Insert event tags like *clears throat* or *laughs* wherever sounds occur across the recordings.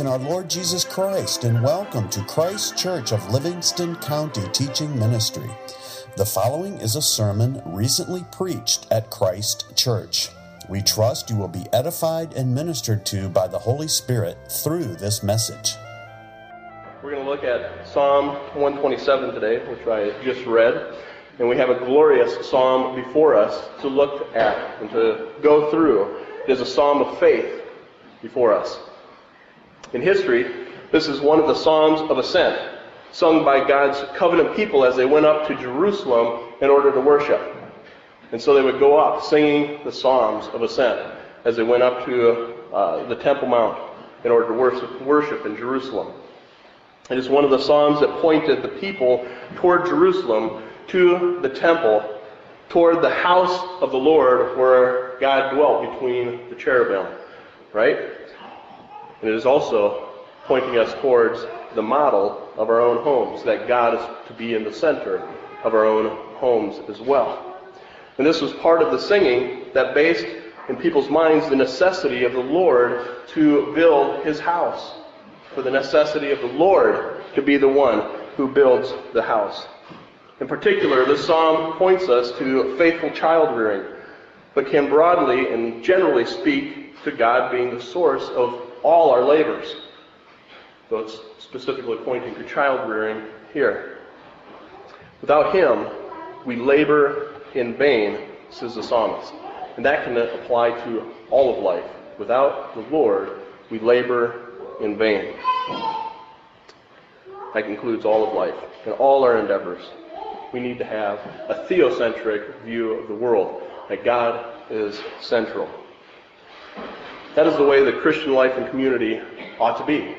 In our Lord Jesus Christ, and welcome to Christ Church of Livingston County Teaching Ministry. The following is a sermon recently preached at Christ Church. We trust you will be edified and ministered to by the Holy Spirit through this message. We're going to look at Psalm 127 today, which I just read. And we have a glorious psalm before us to look at and to go through. It is a psalm of faith before us. In history, this is one of the Psalms of Ascent, sung by God's covenant people as they went up to Jerusalem in order to worship. And so they would go up singing the Psalms of Ascent as they went up to uh, the Temple Mount in order to worship, worship in Jerusalem. It is one of the Psalms that pointed the people toward Jerusalem, to the temple, toward the house of the Lord where God dwelt between the cherubim. Right? And it is also pointing us towards the model of our own homes, that God is to be in the center of our own homes as well. And this was part of the singing that based in people's minds the necessity of the Lord to build his house, for the necessity of the Lord to be the one who builds the house. In particular, this psalm points us to faithful child rearing, but can broadly and generally speak to God being the source of all our labors. So it's specifically pointing to child rearing here. Without Him, we labor in vain, says the psalmist. And that can apply to all of life. Without the Lord, we labor in vain. That concludes all of life and all our endeavors. We need to have a theocentric view of the world, that God is central. That is the way that Christian life and community ought to be.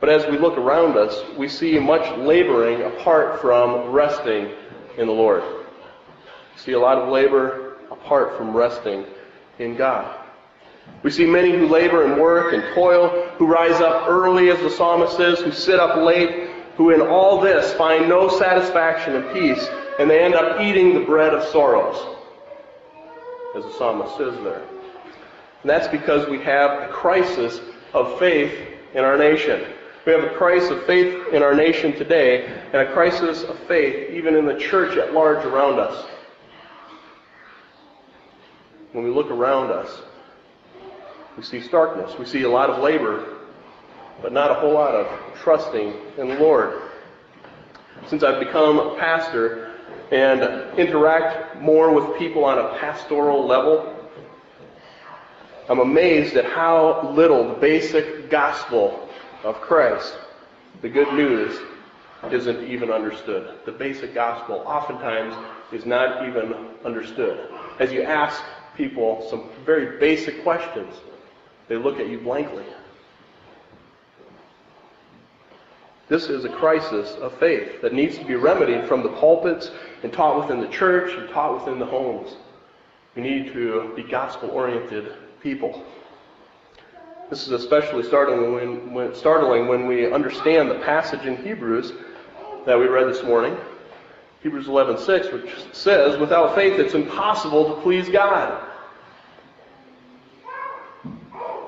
But as we look around us, we see much laboring apart from resting in the Lord. We see a lot of labor apart from resting in God. We see many who labor and work and toil, who rise up early, as the psalmist says, who sit up late, who in all this find no satisfaction and peace, and they end up eating the bread of sorrows, as the psalmist says there. And that's because we have a crisis of faith in our nation. We have a crisis of faith in our nation today, and a crisis of faith even in the church at large around us. When we look around us, we see starkness. We see a lot of labor, but not a whole lot of trusting in the Lord. Since I've become a pastor and interact more with people on a pastoral level, I'm amazed at how little the basic gospel of Christ, the good news, isn't even understood. The basic gospel oftentimes is not even understood. As you ask people some very basic questions, they look at you blankly. This is a crisis of faith that needs to be remedied from the pulpits and taught within the church and taught within the homes. We need to be gospel oriented people. This is especially startling when, when, startling when we understand the passage in Hebrews that we read this morning. Hebrews 11:6, which says, "Without faith, it's impossible to please God."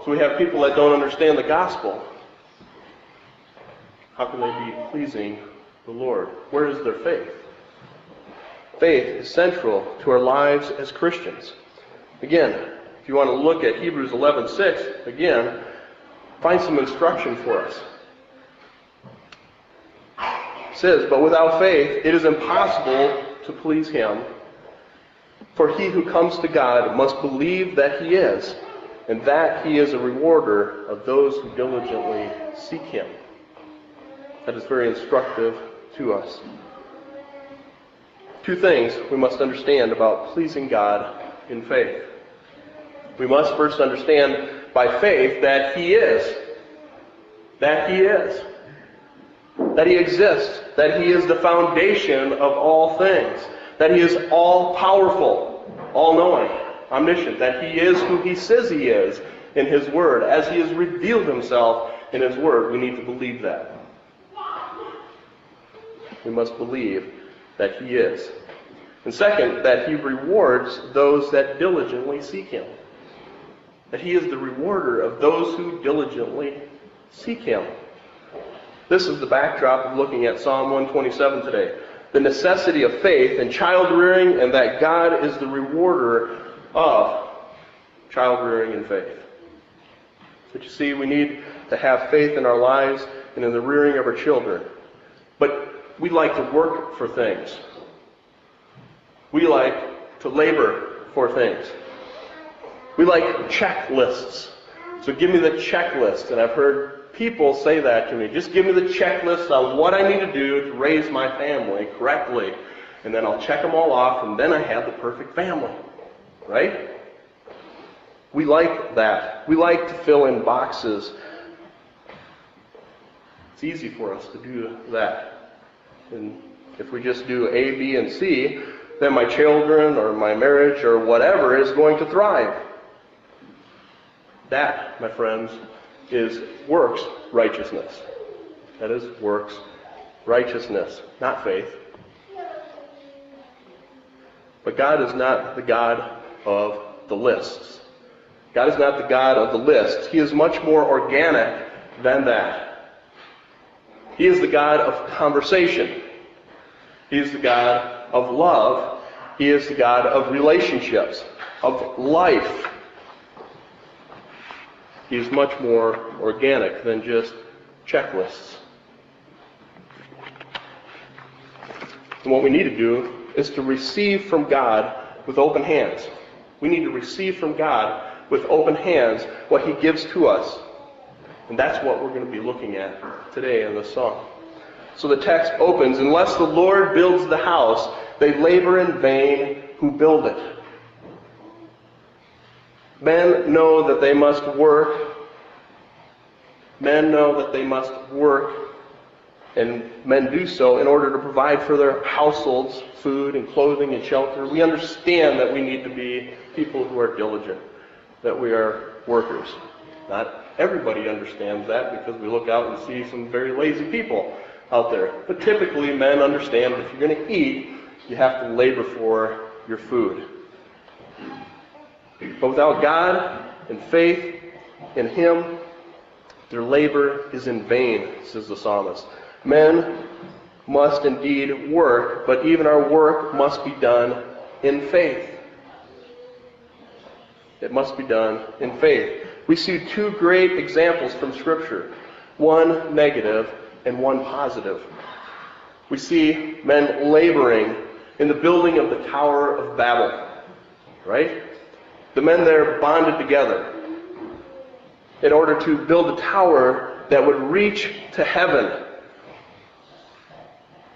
So we have people that don't understand the gospel. How can they be pleasing the Lord? Where is their faith? Faith is central to our lives as Christians. Again, if you want to look at Hebrews 11:6 again, find some instruction for us. It says, "But without faith it is impossible to please him, for he who comes to God must believe that he is, and that he is a rewarder of those who diligently seek him." That is very instructive to us. Two things we must understand about pleasing God in faith. We must first understand by faith that He is. That He is. That He exists. That He is the foundation of all things. That He is all powerful, all knowing, omniscient. That He is who He says He is in His Word. As He has revealed Himself in His Word, we need to believe that. We must believe that He is. And second, that He rewards those that diligently seek Him that he is the rewarder of those who diligently Seek Him. This is the backdrop of looking at Psalm 127 today. The necessity of faith and child rearing, and that God is the rewarder of child rearing and faith. But you see, we need to have faith in our lives and in the rearing of our children. But we like to work for things. We like to labor for things. We like checklists. So give me the checklist. And I've heard people say that to me. Just give me the checklist on what I need to do to raise my family correctly. And then I'll check them all off, and then I have the perfect family. Right? We like that. We like to fill in boxes. It's easy for us to do that. And if we just do A, B, and C, then my children or my marriage or whatever is going to thrive. That, my friends, is works righteousness. That is works righteousness, not faith. But God is not the God of the lists. God is not the God of the lists. He is much more organic than that. He is the God of conversation. He is the God of love. He is the God of relationships, of life. Is much more organic than just checklists. And what we need to do is to receive from God with open hands. We need to receive from God with open hands what He gives to us. And that's what we're going to be looking at today in this song. So the text opens Unless the Lord builds the house, they labor in vain who build it. Men know that they must work. Men know that they must work, and men do so in order to provide for their households food and clothing and shelter. We understand that we need to be people who are diligent, that we are workers. Not everybody understands that because we look out and see some very lazy people out there. But typically, men understand that if you're going to eat, you have to labor for your food. But without God and faith in Him, their labor is in vain, says the psalmist. Men must indeed work, but even our work must be done in faith. It must be done in faith. We see two great examples from Scripture one negative and one positive. We see men laboring in the building of the Tower of Babel, right? The men there bonded together in order to build a tower that would reach to heaven.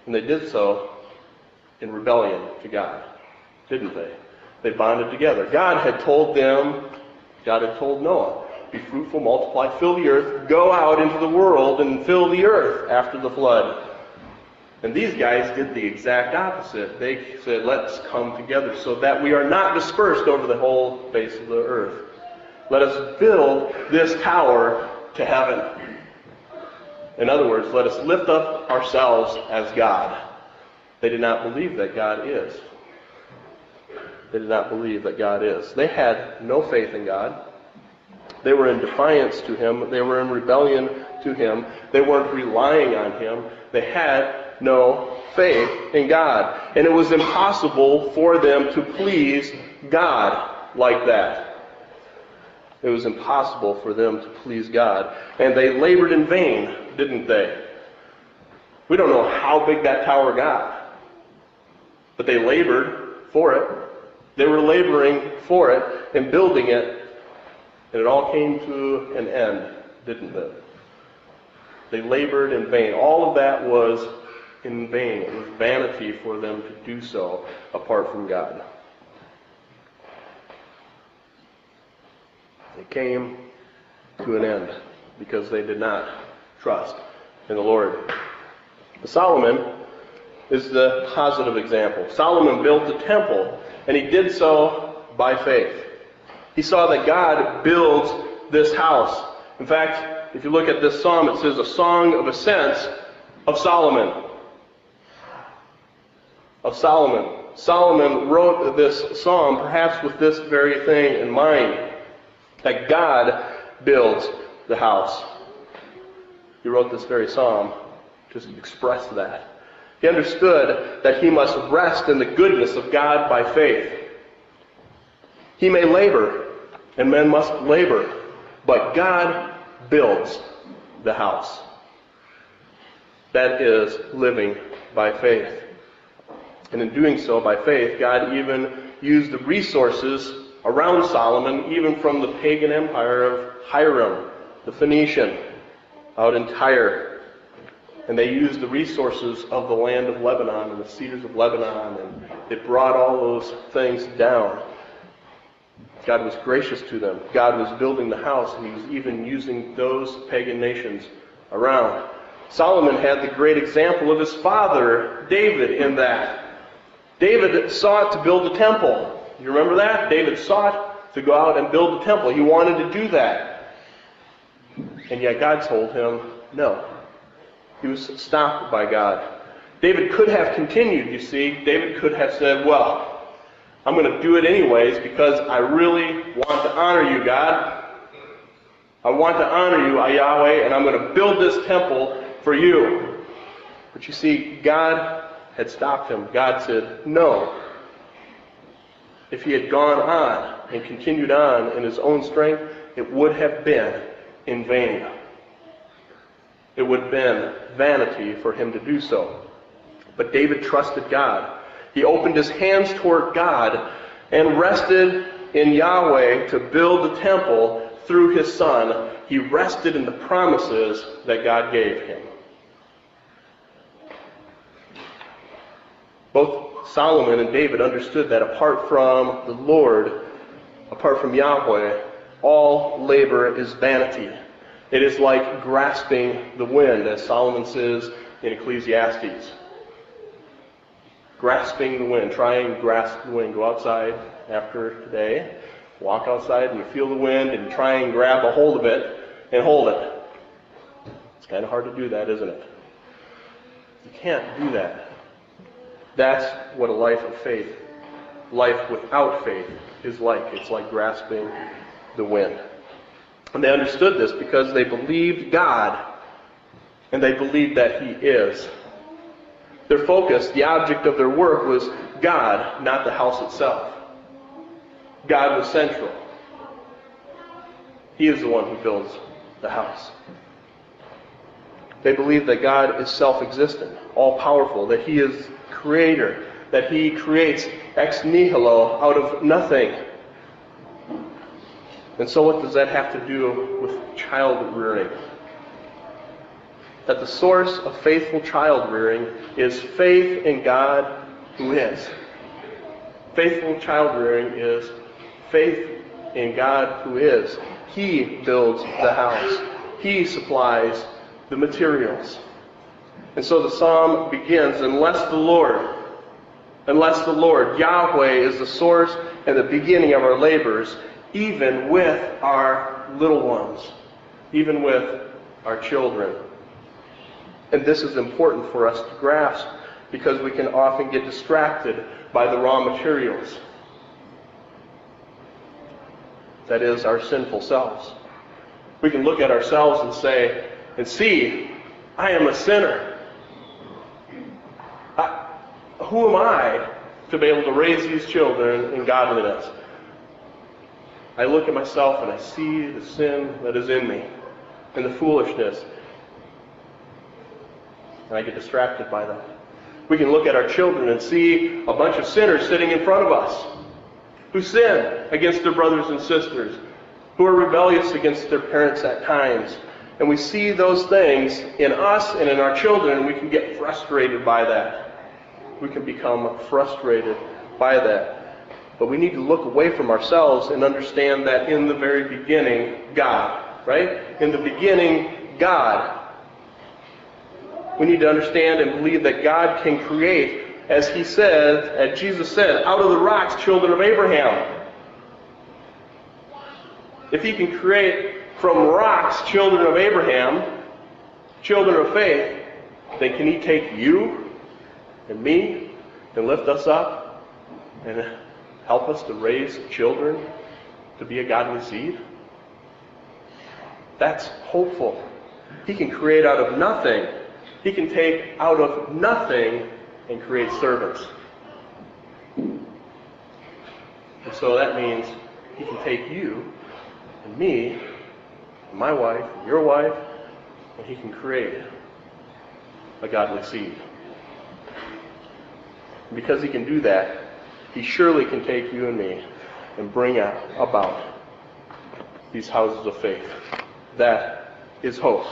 And they did so in rebellion to God, didn't they? They bonded together. God had told them, God had told Noah, be fruitful, multiply, fill the earth, go out into the world and fill the earth after the flood. And these guys did the exact opposite. They said, let's come together so that we are not dispersed over the whole face of the earth. Let us build this tower to heaven. In other words, let us lift up ourselves as God. They did not believe that God is. They did not believe that God is. They had no faith in God. They were in defiance to Him. They were in rebellion to Him. They weren't relying on Him. They had no faith in God. And it was impossible for them to please God like that. It was impossible for them to please God. And they labored in vain, didn't they? We don't know how big that tower got. But they labored for it. They were laboring for it and building it. And it all came to an end, didn't it? They labored in vain. All of that was in vain. It was vanity for them to do so apart from God. It came to an end because they did not trust in the Lord. Solomon is the positive example. Solomon built the temple, and he did so by faith. He saw that God builds this house. In fact, if you look at this psalm, it says a song of ascents of Solomon of Solomon. Solomon wrote this psalm perhaps with this very thing in mind that God builds the house. he wrote this very psalm to express that. He understood that he must rest in the goodness of God by faith. He may labor, and men must labor, but God builds the house. That is living by faith. And in doing so by faith, God even used the resources around Solomon, even from the pagan empire of Hiram, the Phoenician, out in Tyre. And they used the resources of the land of Lebanon and the cedars of Lebanon, and they brought all those things down. God was gracious to them. God was building the house, and He was even using those pagan nations around. Solomon had the great example of his father, David, in that. David sought to build a temple. You remember that? David sought to go out and build a temple. He wanted to do that. And yet God told him no. He was stopped by God. David could have continued, you see. David could have said, Well, I'm going to do it anyways because I really want to honor you, God. I want to honor you, Yahweh, and I'm going to build this temple for you. But you see, God had stopped him. God said, No. If he had gone on and continued on in his own strength, it would have been in vain. It would have been vanity for him to do so. But David trusted God. He opened his hands toward God and rested in Yahweh to build the temple through his son. He rested in the promises that God gave him. Both Solomon and David understood that apart from the Lord, apart from Yahweh, all labor is vanity. It is like grasping the wind, as Solomon says in Ecclesiastes. Grasping the wind. Try and grasp the wind. Go outside after today, walk outside and you feel the wind and try and grab a hold of it and hold it. It's kind of hard to do that, isn't it? You can't do that. That's what a life of faith, life without faith, is like. It's like grasping the wind. And they understood this because they believed God and they believed that He is. Their focus, the object of their work, was God, not the house itself. God was central. He is the one who builds the house. They believe that God is self existent, all powerful, that He is creator, that he creates ex nihilo out of nothing. And so, what does that have to do with child rearing? That the source of faithful child rearing is faith in God who is. Faithful child rearing is faith in God who is. He builds the house, He supplies the materials. And so the psalm begins, unless the Lord, unless the Lord, Yahweh, is the source and the beginning of our labors, even with our little ones, even with our children. And this is important for us to grasp because we can often get distracted by the raw materials. That is, our sinful selves. We can look at ourselves and say, and see, I am a sinner who am I to be able to raise these children in godliness? I look at myself and I see the sin that is in me and the foolishness. And I get distracted by that. We can look at our children and see a bunch of sinners sitting in front of us who sin against their brothers and sisters, who are rebellious against their parents at times. And we see those things in us and in our children, and we can get frustrated by that we can become frustrated by that. But we need to look away from ourselves and understand that in the very beginning, God, right? In the beginning, God. We need to understand and believe that God can create, as He said, as Jesus said, out of the rocks, children of Abraham. If He can create from rocks, children of Abraham, children of faith, then can He take you and me and lift us up and help us to raise children to be a godly seed? That's hopeful. He can create out of nothing. He can take out of nothing and create servants. And so that means he can take you and me, and my wife, and your wife, and he can create a godly seed. And because he can do that, he surely can take you and me and bring out about these houses of faith. That is hope.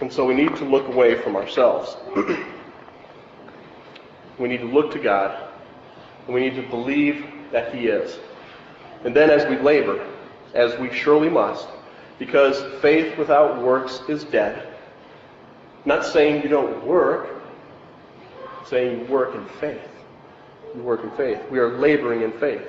And so we need to look away from ourselves. *clears throat* we need to look to God, and we need to believe that He is. And then as we labor, as we surely must, because faith without works is dead. Not saying you don't work, saying you work in faith. You work in faith. We are laboring in faith.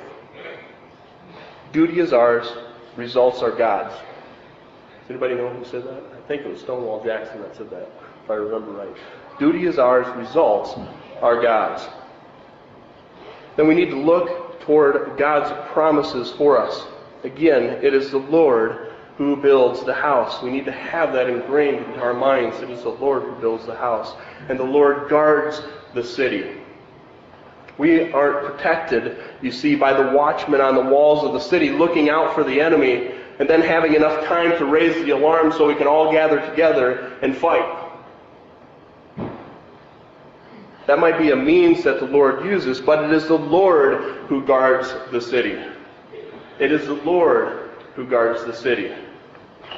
Duty is ours, results are God's. Does anybody know who said that? I think it was Stonewall Jackson that said that, if I remember right. Duty is ours, results are God's. Then we need to look toward God's promises for us. Again, it is the Lord who builds the house. We need to have that ingrained in our minds. It is the Lord who builds the house. And the Lord guards the city. We aren't protected, you see, by the watchmen on the walls of the city looking out for the enemy and then having enough time to raise the alarm so we can all gather together and fight. That might be a means that the Lord uses, but it is the Lord who guards the city. It is the Lord who guards the city.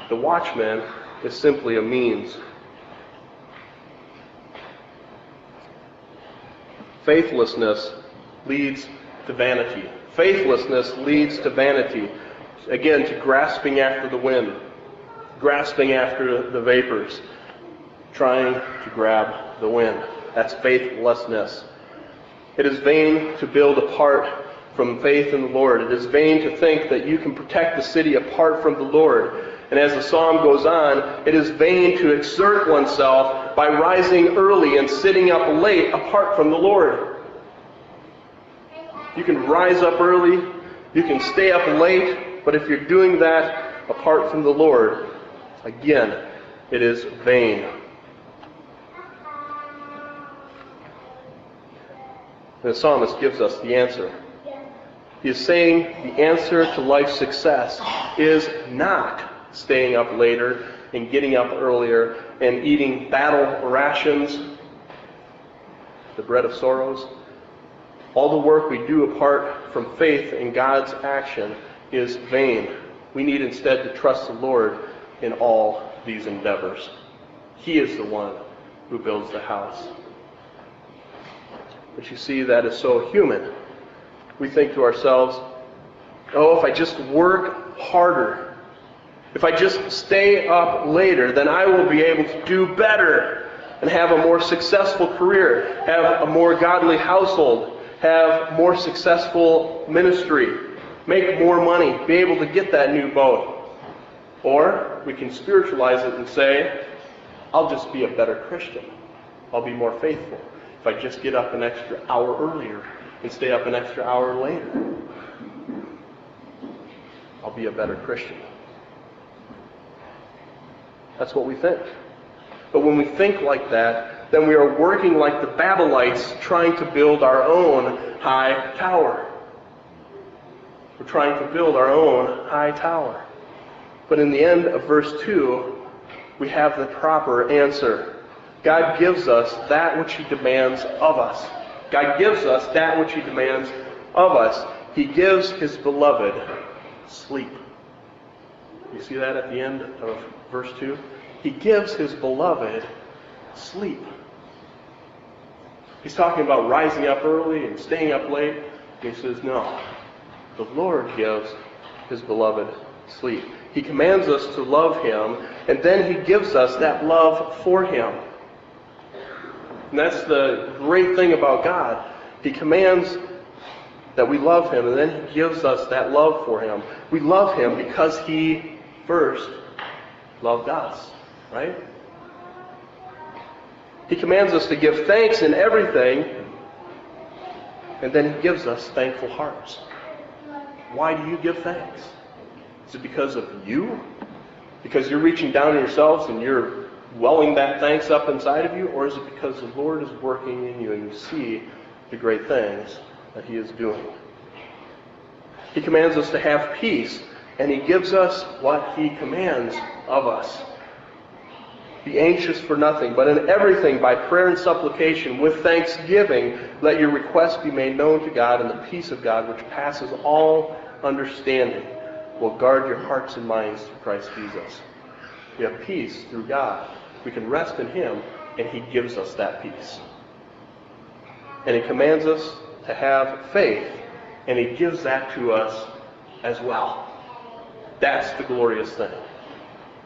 The watchman is simply a means. Faithlessness leads to vanity. Faithlessness leads to vanity. Again, to grasping after the wind, grasping after the vapors, trying to grab the wind. That's faithlessness. It is vain to build apart from faith in the Lord. It is vain to think that you can protect the city apart from the Lord. And as the psalm goes on, it is vain to exert oneself by rising early and sitting up late apart from the Lord. You can rise up early, you can stay up late, but if you're doing that apart from the Lord, again, it is vain. The psalmist gives us the answer. He is saying the answer to life's success is not staying up later and getting up earlier and eating battle rations, the bread of sorrows. All the work we do apart from faith in God's action is vain. We need instead to trust the Lord in all these endeavors. He is the one who builds the house. But you see, that is so human. We think to ourselves, oh, if I just work harder, if I just stay up later, then I will be able to do better and have a more successful career, have a more godly household, have more successful ministry, make more money, be able to get that new boat. Or we can spiritualize it and say, I'll just be a better Christian. I'll be more faithful if I just get up an extra hour earlier and stay up an extra hour later. I'll be a better Christian. That's what we think. But when we think like that, then we are working like the Babylonites trying to build our own high tower. We're trying to build our own high tower. But in the end of verse 2, we have the proper answer. God gives us that which He demands of us. God gives us that which He demands of us. He gives His beloved sleep. You see that at the end of verse 2? He gives His beloved sleep. He's talking about rising up early and staying up late. He says, no, the Lord gives his beloved sleep. He commands us to love him, and then he gives us that love for him. And that's the great thing about God. He commands that we love him, and then he gives us that love for him. We love him because he first loved us, right? He commands us to give thanks in everything, and then he gives us thankful hearts. Why do you give thanks? Is it because of you? Because you're reaching down in yourselves and you're welling that thanks up inside of you? Or is it because the Lord is working in you and you see the great things that He is doing? He commands us to have peace, and He gives us what He commands of us. Be anxious for nothing, but in everything, by prayer and supplication, with thanksgiving, let your requests be made known to God, and the peace of God, which passes all understanding, will guard your hearts and minds through Christ Jesus. We have peace through God. We can rest in Him, and He gives us that peace. And He commands us to have faith, and He gives that to us as well. That's the glorious thing.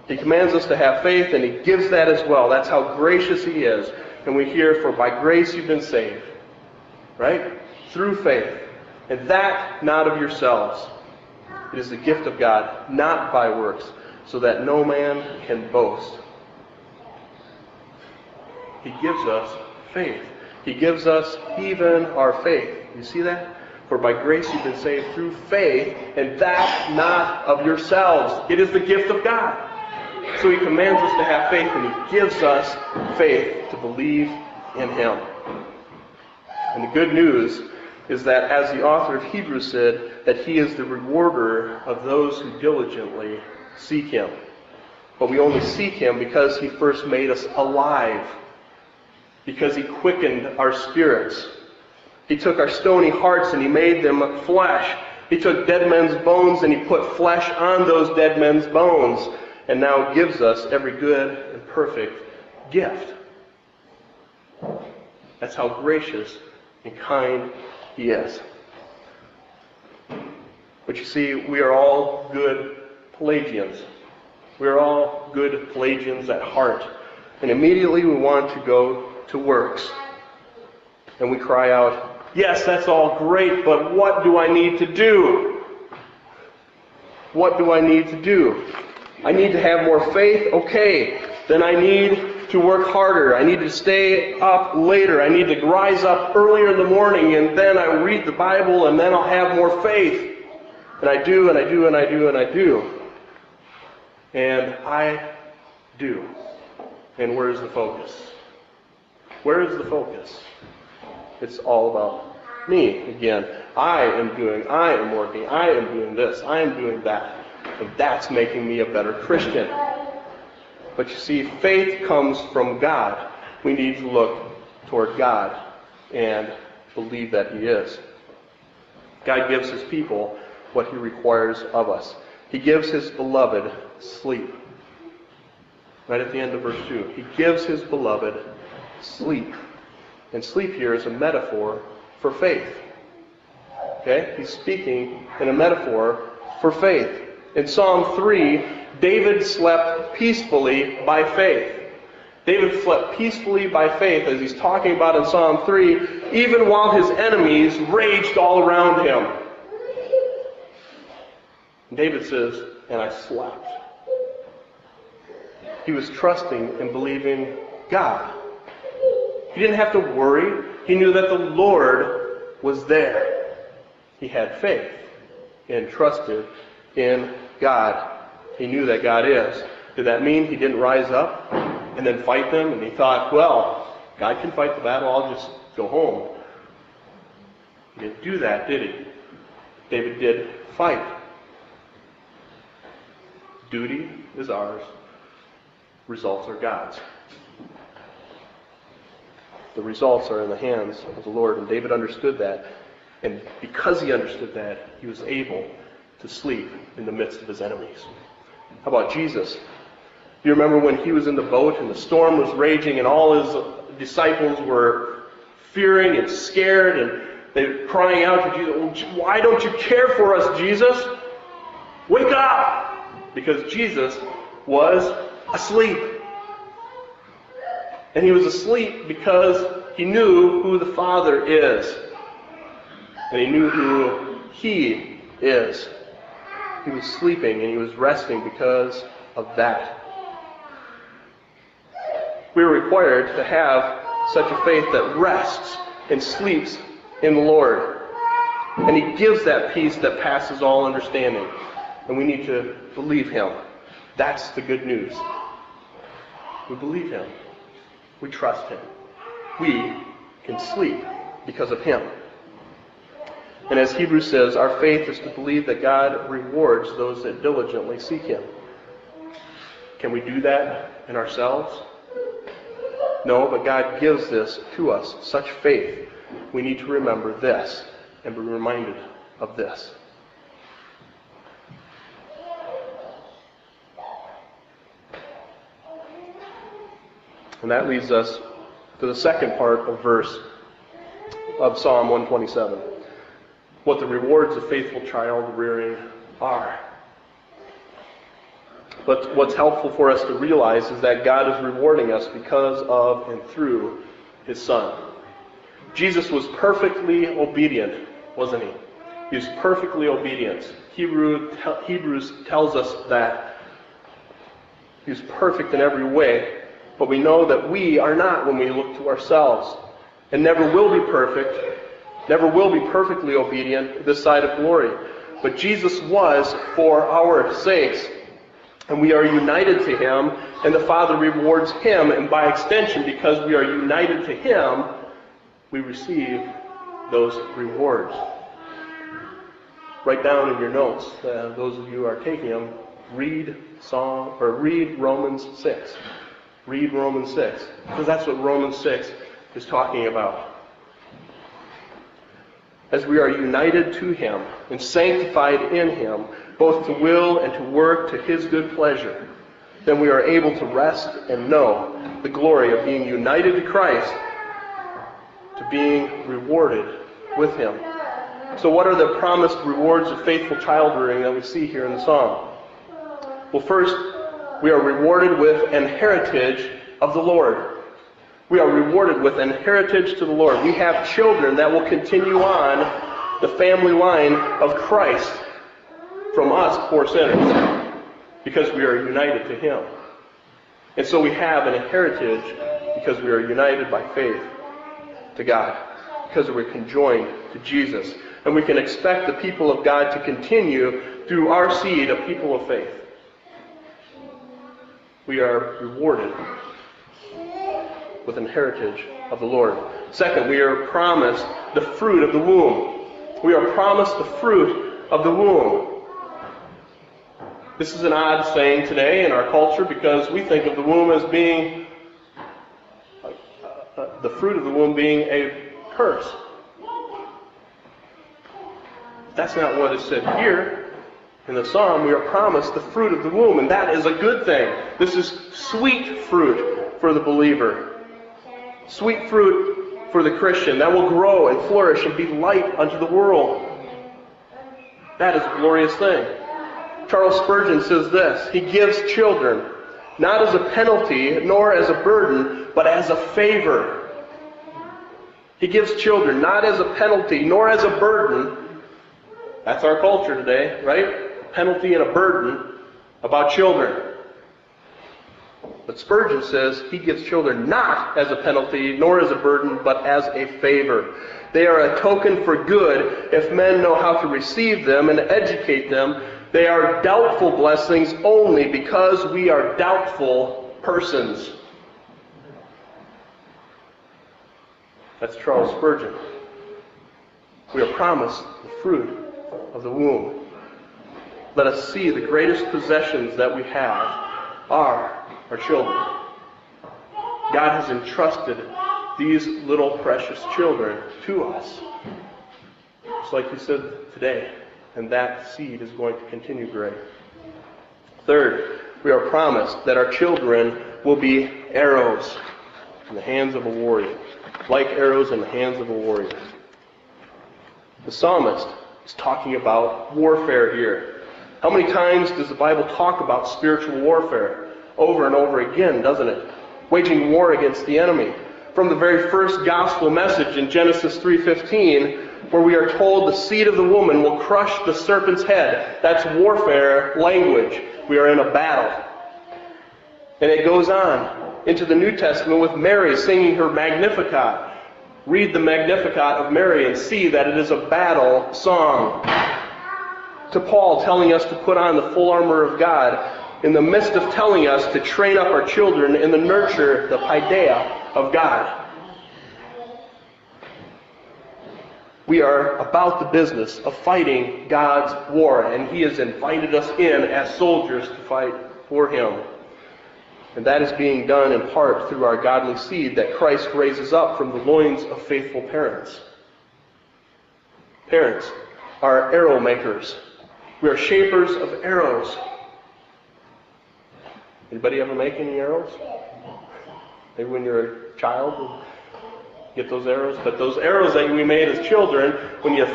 He commands us to have faith, and He gives that as well. That's how gracious He is. And we hear, For by grace you've been saved. Right? Through faith. And that not of yourselves. It is the gift of God, not by works, so that no man can boast. He gives us faith. He gives us even our faith. You see that? For by grace you've been saved through faith, and that not of yourselves. It is the gift of God. So he commands us to have faith, and he gives us faith to believe in him. And the good news is that, as the author of Hebrews said, that he is the rewarder of those who diligently seek him. But we only seek him because he first made us alive, because he quickened our spirits. He took our stony hearts and he made them flesh. He took dead men's bones and he put flesh on those dead men's bones and now gives us every good and perfect gift. That's how gracious and kind He is. But you see, we are all good Pelagians. We are all good Pelagians at heart. And immediately we want to go to works. And we cry out, Yes, that's all great, but what do I need to do? What do I need to do? I need to have more faith. Okay, then I need to work harder. I need to stay up later. I need to rise up earlier in the morning, and then I read the Bible, and then I'll have more faith. And I do, and I do, and I do, and I do. And I do. And where's the focus? Where is the focus? It's all about me again. I am doing, I am working, I am doing this, I am doing that. And that's making me a better Christian. But you see, faith comes from God. We need to look toward God and believe that He is. God gives His people what He requires of us. He gives His beloved sleep. Right at the end of verse 2. He gives His beloved sleep. And sleep here is a metaphor for faith. Okay? He's speaking in a metaphor for faith. In Psalm 3, David slept peacefully by faith. David slept peacefully by faith, as he's talking about in Psalm 3, even while his enemies raged all around him. David says, And I slept. He was trusting and believing God. He didn't have to worry. He knew that the Lord was there. He had faith and trusted in God. He knew that God is. Did that mean he didn't rise up and then fight them and he thought, well, God can fight the battle, I'll just go home? He didn't do that, did he? David did fight. Duty is ours, results are God's. The results are in the hands of the Lord, and David understood that. And because he understood that, he was able to sleep in the midst of his enemies. How about Jesus? Do you remember when he was in the boat and the storm was raging and all his disciples were fearing and scared and they were crying out to Jesus, Why don't you care for us, Jesus? Wake up! Because Jesus was asleep. And he was asleep because he knew who the Father is. And he knew who he is. He was sleeping and he was resting because of that. We are required to have such a faith that rests and sleeps in the Lord. And he gives that peace that passes all understanding. And we need to believe him. That's the good news. We believe him. We trust him. We can sleep because of him. And as Hebrews says, our faith is to believe that God rewards those that diligently seek him. Can we do that in ourselves? No, but God gives this to us, such faith. We need to remember this and be reminded of this. And that leads us to the second part of verse of Psalm 127. What the rewards of faithful child rearing are. But what's helpful for us to realize is that God is rewarding us because of and through his Son. Jesus was perfectly obedient, wasn't he? He was perfectly obedient. Hebrew, Hebrews tells us that he was perfect in every way, but we know that we are not when we look to ourselves, and never will be perfect, never will be perfectly obedient this side of glory. But Jesus was for our sakes and we are united to Him, and the Father rewards Him, and by extension, because we are united to Him, we receive those rewards. Write down in your notes, uh, those of you who are taking them, read Psalm or read Romans 6. Read Romans 6, because that's what Romans 6 is talking about as we are united to Him and sanctified in Him, both to will and to work to His good pleasure, then we are able to rest and know the glory of being united to Christ, to being rewarded with Him. So, what are the promised rewards of faithful child rearing that we see here in the psalm? Well, first, we are rewarded with an heritage of the Lord we are rewarded with an heritage to the Lord. We have children that will continue on the family line of Christ from us, poor sinners, because we are united to Him. And so we have an heritage because we are united by faith to God, because we're conjoined to Jesus. And we can expect the people of God to continue through our seed, a people of faith. We are rewarded with an heritage of the Lord. Second, we are promised the fruit of the womb. We are promised the fruit of the womb. This is an odd saying today in our culture because we think of the womb as being uh, uh, the fruit of the womb being a curse. That's not what is said here. In the psalm, we are promised the fruit of the womb, and that is a good thing. This is sweet fruit for the believer sweet fruit for the Christian that will grow and flourish and be light unto the world. That is a glorious thing. Charles Spurgeon says this He gives children not as a penalty nor as a burden, but as a favor. He gives children not as a penalty nor as a burden. That's our culture today, right? A penalty and a burden about children. But Spurgeon says he gives children not as a penalty nor as a burden, but as a favor. They are a token for good if men know how to receive them and educate them. They are doubtful blessings only because we are doubtful persons. That's Charles Spurgeon. We are promised the fruit of the womb. Let us see the greatest possessions that we have are our children. God has entrusted these little precious children to us. Just like He said today. And that seed is going to continue growing. Third, we are promised that our children will be arrows in the hands of a warrior, like arrows in the hands of a warrior. The psalmist is talking about warfare here. How many times does the Bible talk about spiritual warfare? Over and over again, doesn't it? Waging war against the enemy. From the very first gospel message in Genesis 3:15, where we are told the seed of the woman will crush the serpent's head. That's warfare language. We are in a battle. And it goes on into the New Testament with Mary singing her Magnificat. Read the Magnificat of Mary and see that it is a battle song. To Paul telling us to put on the full armor of God in the midst of telling us to train up our children in the nurture, the paideia of God. We are about the business of fighting God's war, and He has invited us in as soldiers to fight for Him. And that is being done in part through our godly seed that Christ raises up from the loins of faithful parents. Parents are arrow makers. We are shapers of arrows. Anybody ever make any arrows? Maybe when you're a child, get those arrows. But those arrows that we made as children, when you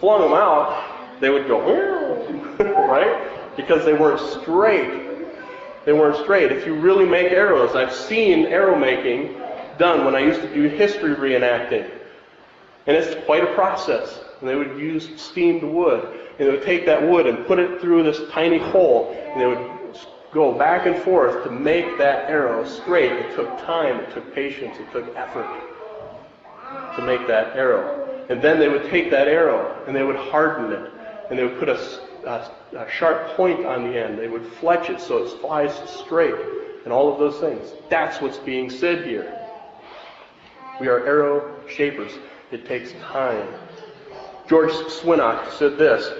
flung them out, they would go, *laughs* right? Because they weren't straight. They weren't straight. If you really make arrows, I've seen arrow making done when I used to do history reenacting. And it's quite a process. And they would use steamed wood. And they would take that wood and put it through this tiny hole. And they would go back and forth to make that arrow straight. It took time, it took patience, it took effort to make that arrow. And then they would take that arrow and they would harden it. And they would put a a, a sharp point on the end. They would fletch it so it flies straight, and all of those things. That's what's being said here. We are arrow shapers. It takes time. George Swinnock said this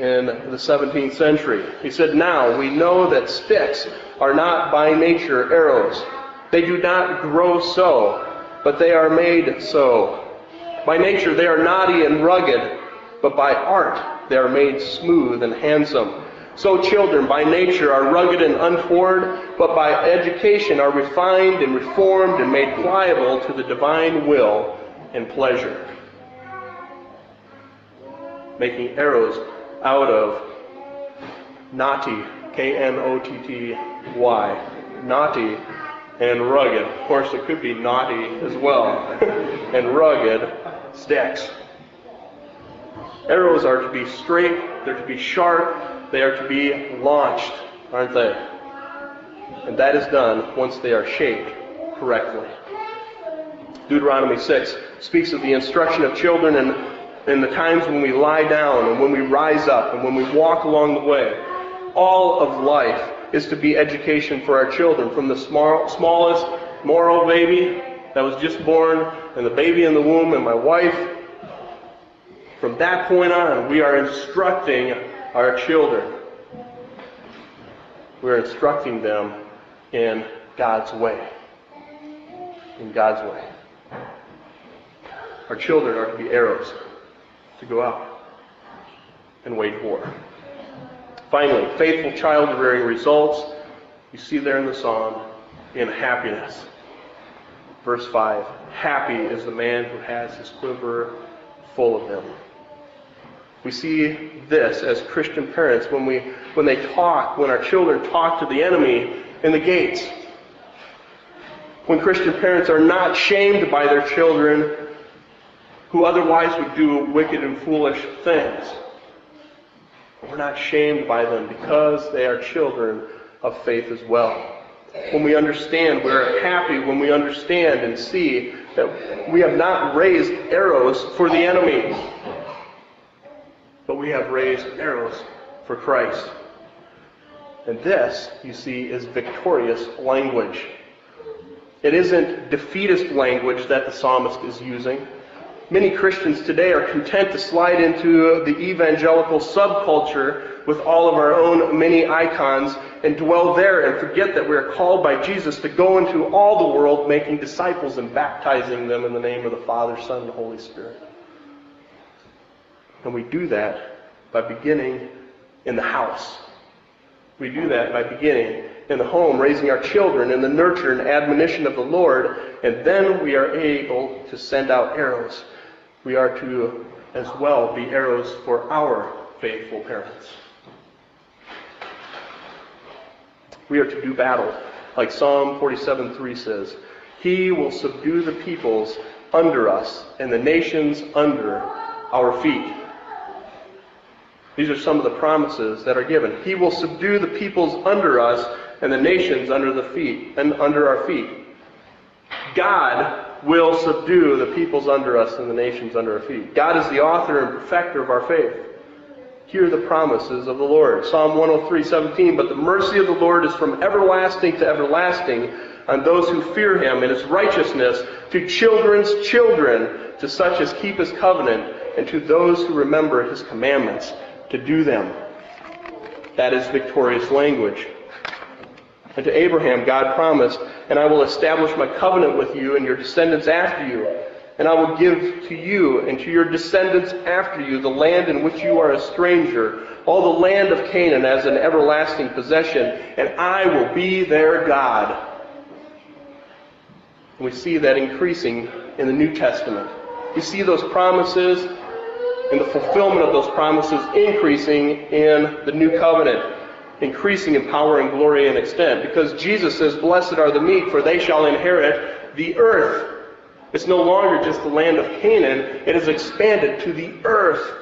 in the 17th century. He said, Now we know that sticks are not by nature arrows. They do not grow so, but they are made so. By nature they are knotty and rugged, but by art they are made smooth and handsome. So children by nature are rugged and untoward, but by education are refined and reformed and made pliable to the divine will and pleasure. Making arrows out of knotty, K-N-O-T-T-Y, knotty and rugged. Of course, it could be naughty as well, *laughs* and rugged sticks. Arrows are to be straight, they're to be sharp, they are to be launched, aren't they? And that is done once they are shaped correctly. Deuteronomy 6 speaks of the instruction of children and in the times when we lie down and when we rise up and when we walk along the way. All of life is to be education for our children, from the small, smallest moral baby that was just born, and the baby in the womb, and my wife, from that point on, we are instructing our children. We're instructing them in God's way. In God's way. Our children are to be arrows to go out and wage war. Finally, faithful child rearing results, you see there in the psalm, in happiness. Verse 5 Happy is the man who has his quiver full of them. We see this as Christian parents when, we, when they talk, when our children talk to the enemy in the gates. When Christian parents are not shamed by their children who otherwise would do wicked and foolish things. We're not shamed by them because they are children of faith as well. When we understand, we're happy when we understand and see that we have not raised arrows for the enemy but we have raised arrows for Christ. And this, you see, is victorious language. It isn't defeatist language that the psalmist is using. Many Christians today are content to slide into the evangelical subculture with all of our own many icons and dwell there and forget that we are called by Jesus to go into all the world making disciples and baptizing them in the name of the Father, Son, and Holy Spirit. And we do that by beginning in the house. We do that by beginning in the home, raising our children in the nurture and admonition of the Lord, and then we are able to send out arrows. We are to as well be arrows for our faithful parents. We are to do battle, like Psalm 47:3 says. He will subdue the peoples under us and the nations under our feet. These are some of the promises that are given. He will subdue the peoples under us and the nations under the feet and under our feet. God will subdue the peoples under us and the nations under our feet. God is the author and perfecter of our faith. Hear the promises of the Lord. Psalm 103, 17. But the mercy of the Lord is from everlasting to everlasting on those who fear him, and his righteousness to children's children, to such as keep his covenant, and to those who remember his commandments to do them. That is victorious language. And to Abraham, God promised, And I will establish my covenant with you and your descendants after you. And I will give to you and to your descendants after you the land in which you are a stranger, all the land of Canaan as an everlasting possession, and I will be their God. And we see that increasing in the New Testament. We see those promises and the fulfillment of those promises increasing in the new covenant increasing in power and glory and extent. Because Jesus says, Blessed are the meek, for they shall inherit the earth. It's no longer just the land of Canaan, it has expanded to the earth.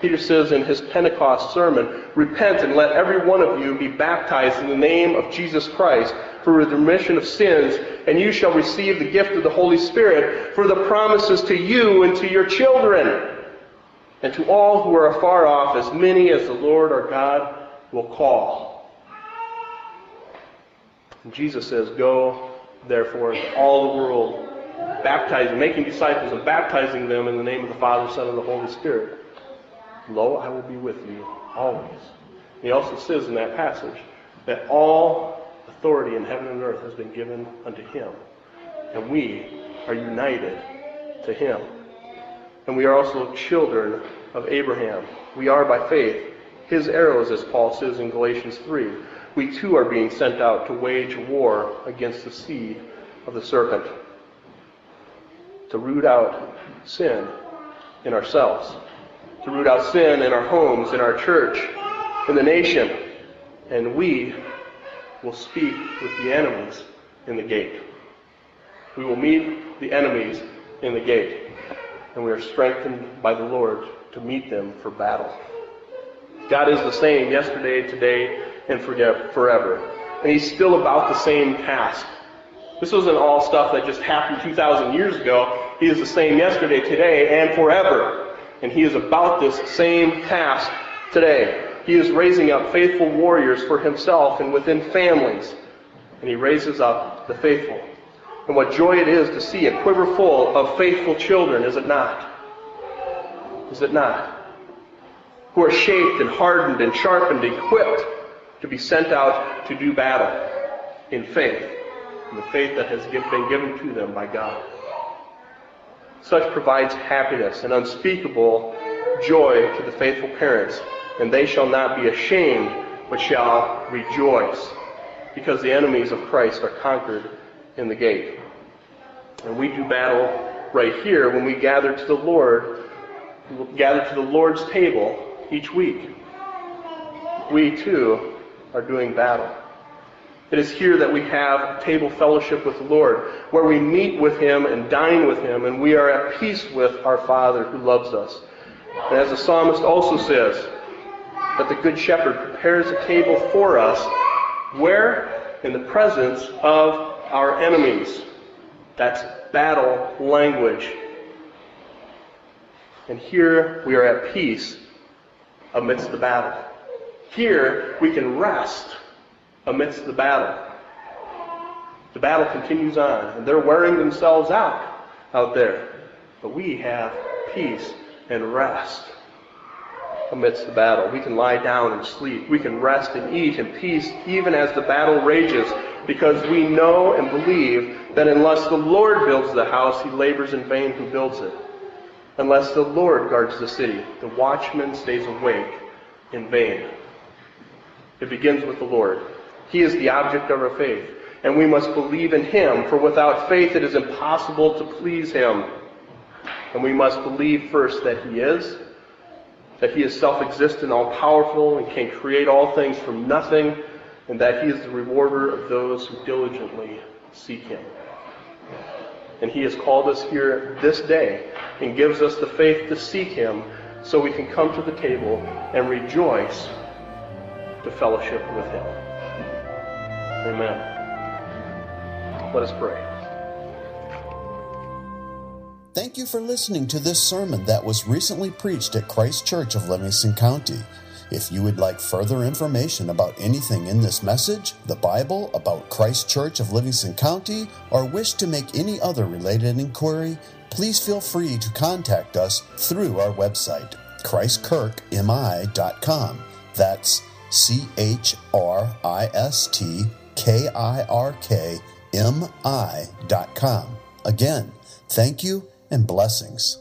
Peter says in his Pentecost sermon, Repent and let every one of you be baptized in the name of Jesus Christ for the remission of sins, and you shall receive the gift of the Holy Spirit for the promises to you and to your children and to all who are afar off, as many as the Lord our God will call. And Jesus says, Go, therefore, into all the world, baptizing, making disciples, and baptizing them in the name of the Father, Son, and the Holy Spirit. Lo, I will be with you always. He also says in that passage that all authority in heaven and earth has been given unto him. And we are united to him. And we are also children of Abraham. We are by faith his arrows, as Paul says in Galatians 3. We too are being sent out to wage war against the seed of the serpent, to root out sin in ourselves, to root out sin in our homes, in our church, in the nation. And we will speak with the enemies in the gate. We will meet the enemies in the gate and we are strengthened by the Lord to meet them for battle. God is the same yesterday, today, and forever. And He's still about the same task. This wasn't all stuff that just happened 2,000 years ago. He is the same yesterday, today, and forever. And He is about this same task today. He is raising up faithful warriors for Himself and within families. And He raises up the faithful. And what joy it is to see a quiver full of faithful children, is it not? Is it not? Who are shaped and hardened and sharpened, equipped to be sent out to do battle in faith, in the faith that has been given to them by God. Such provides happiness and unspeakable joy to the faithful parents, and they shall not be ashamed, but shall rejoice, because the enemies of Christ are conquered in the gate. And we do battle right here when we gather to the Lord, gather to the Lord's table each week. We too are doing battle. It is here that we have table fellowship with the Lord, where we meet with Him and dine with Him, and we are at peace with our Father who loves us. And as the psalmist also says, that the Good Shepherd prepares a table for us, where? In the presence of our enemies. That's battle language. And here we are at peace amidst the battle. Here we can rest amidst the battle. The battle continues on, and they're wearing themselves out out there. But we have peace and rest amidst the battle. We can lie down and sleep. We can rest and eat in peace even as the battle rages because we know and believe that unless the Lord builds the house, he labors in vain who builds it. Unless the Lord guards the city, the watchman stays awake in vain. It begins with the Lord. He is the object of our faith, and we must believe in him, for without faith it is impossible to please him. And we must believe first that he is, that he is self existent, all powerful, and can create all things from nothing and that he is the rewarder of those who diligently seek him. And he has called us here this day and gives us the faith to seek him so we can come to the table and rejoice to fellowship with him. Amen. Let us pray. Thank you for listening to this sermon that was recently preached at Christ Church of Livingston County. If you would like further information about anything in this message, the Bible, about Christ Church of Livingston County, or wish to make any other related inquiry, please feel free to contact us through our website, christkirkmi.com. That's C H R I S T K I R K M I.com. Again, thank you and blessings.